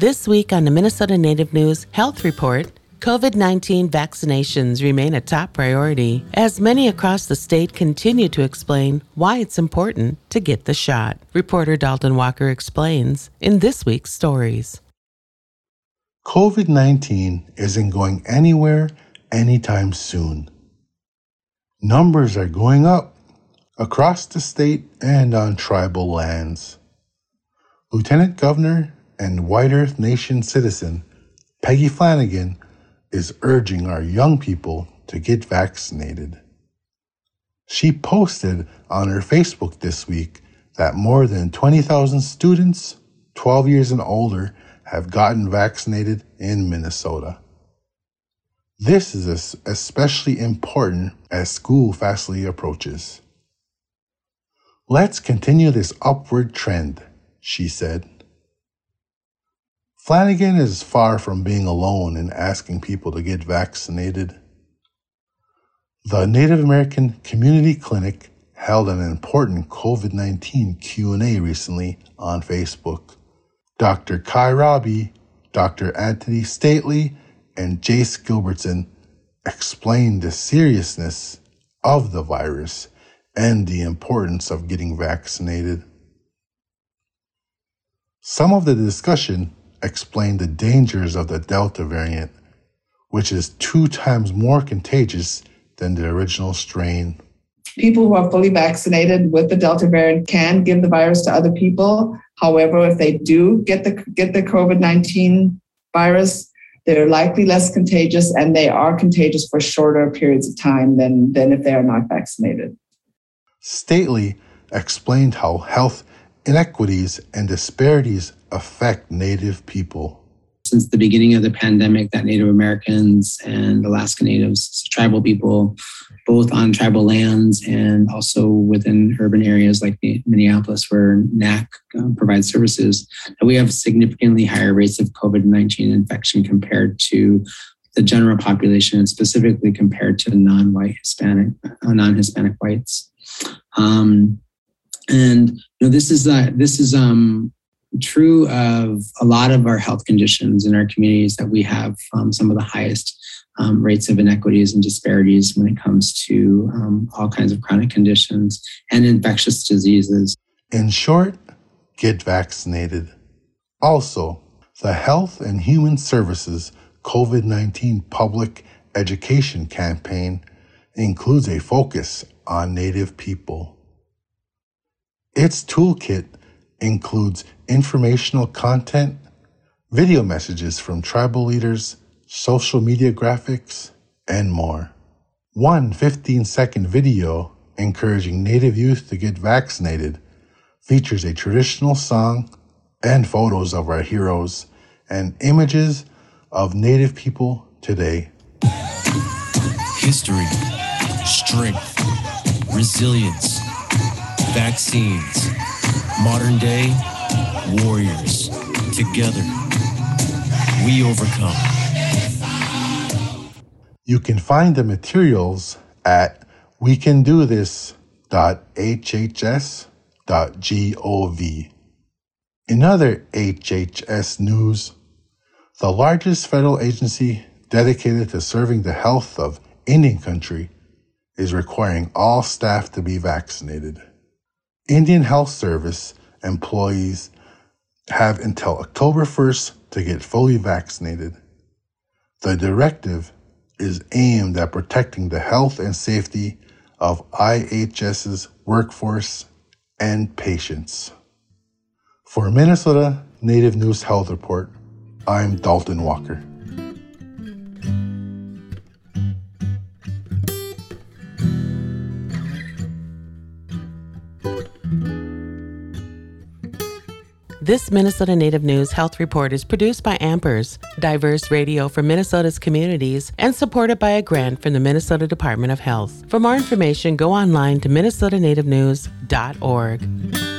This week on the Minnesota Native News Health Report, COVID 19 vaccinations remain a top priority as many across the state continue to explain why it's important to get the shot. Reporter Dalton Walker explains in this week's stories. COVID 19 isn't going anywhere anytime soon. Numbers are going up across the state and on tribal lands. Lieutenant Governor and White Earth Nation citizen Peggy Flanagan is urging our young people to get vaccinated. She posted on her Facebook this week that more than 20,000 students 12 years and older have gotten vaccinated in Minnesota. This is especially important as school fastly approaches. Let's continue this upward trend, she said. Flanagan is far from being alone in asking people to get vaccinated. The Native American Community Clinic held an important COVID-19 Q&A recently on Facebook. Dr. Kai Robbie, Dr. Anthony Stately, and Jace Gilbertson explained the seriousness of the virus and the importance of getting vaccinated. Some of the discussion explained the dangers of the Delta variant, which is two times more contagious than the original strain. People who are fully vaccinated with the Delta variant can give the virus to other people. However, if they do get the get the COVID-19 virus, they're likely less contagious and they are contagious for shorter periods of time than, than if they are not vaccinated. Stately explained how health inequities and disparities affect Native people. Since the beginning of the pandemic, that Native Americans and Alaska Natives, tribal people, both on tribal lands and also within urban areas like Minneapolis, where NAC um, provides services, we have significantly higher rates of COVID 19 infection compared to the general population and specifically compared to non white Hispanic, uh, non Hispanic whites. Um, and you know, this is uh, this is um, true of a lot of our health conditions in our communities that we have um, some of the highest um, rates of inequities and disparities when it comes to um, all kinds of chronic conditions and infectious diseases. In short, get vaccinated. Also, the Health and Human Services COVID 19 public education campaign includes a focus on Native people. Its toolkit includes informational content, video messages from tribal leaders, social media graphics, and more. One 15 second video encouraging Native youth to get vaccinated features a traditional song and photos of our heroes and images of Native people today. History, strength, resilience, vaccines Modern day warriors. Together, we overcome. You can find the materials at wecandothis.hhs.gov. In other HHS news, the largest federal agency dedicated to serving the health of Indian country is requiring all staff to be vaccinated. Indian Health Service employees have until October 1st to get fully vaccinated. The directive is aimed at protecting the health and safety of IHS's workforce and patients. For Minnesota Native News Health Report, I'm Dalton Walker. This Minnesota Native News Health Report is produced by Ampers, diverse radio for Minnesota's communities, and supported by a grant from the Minnesota Department of Health. For more information, go online to minnesotanativenews.org.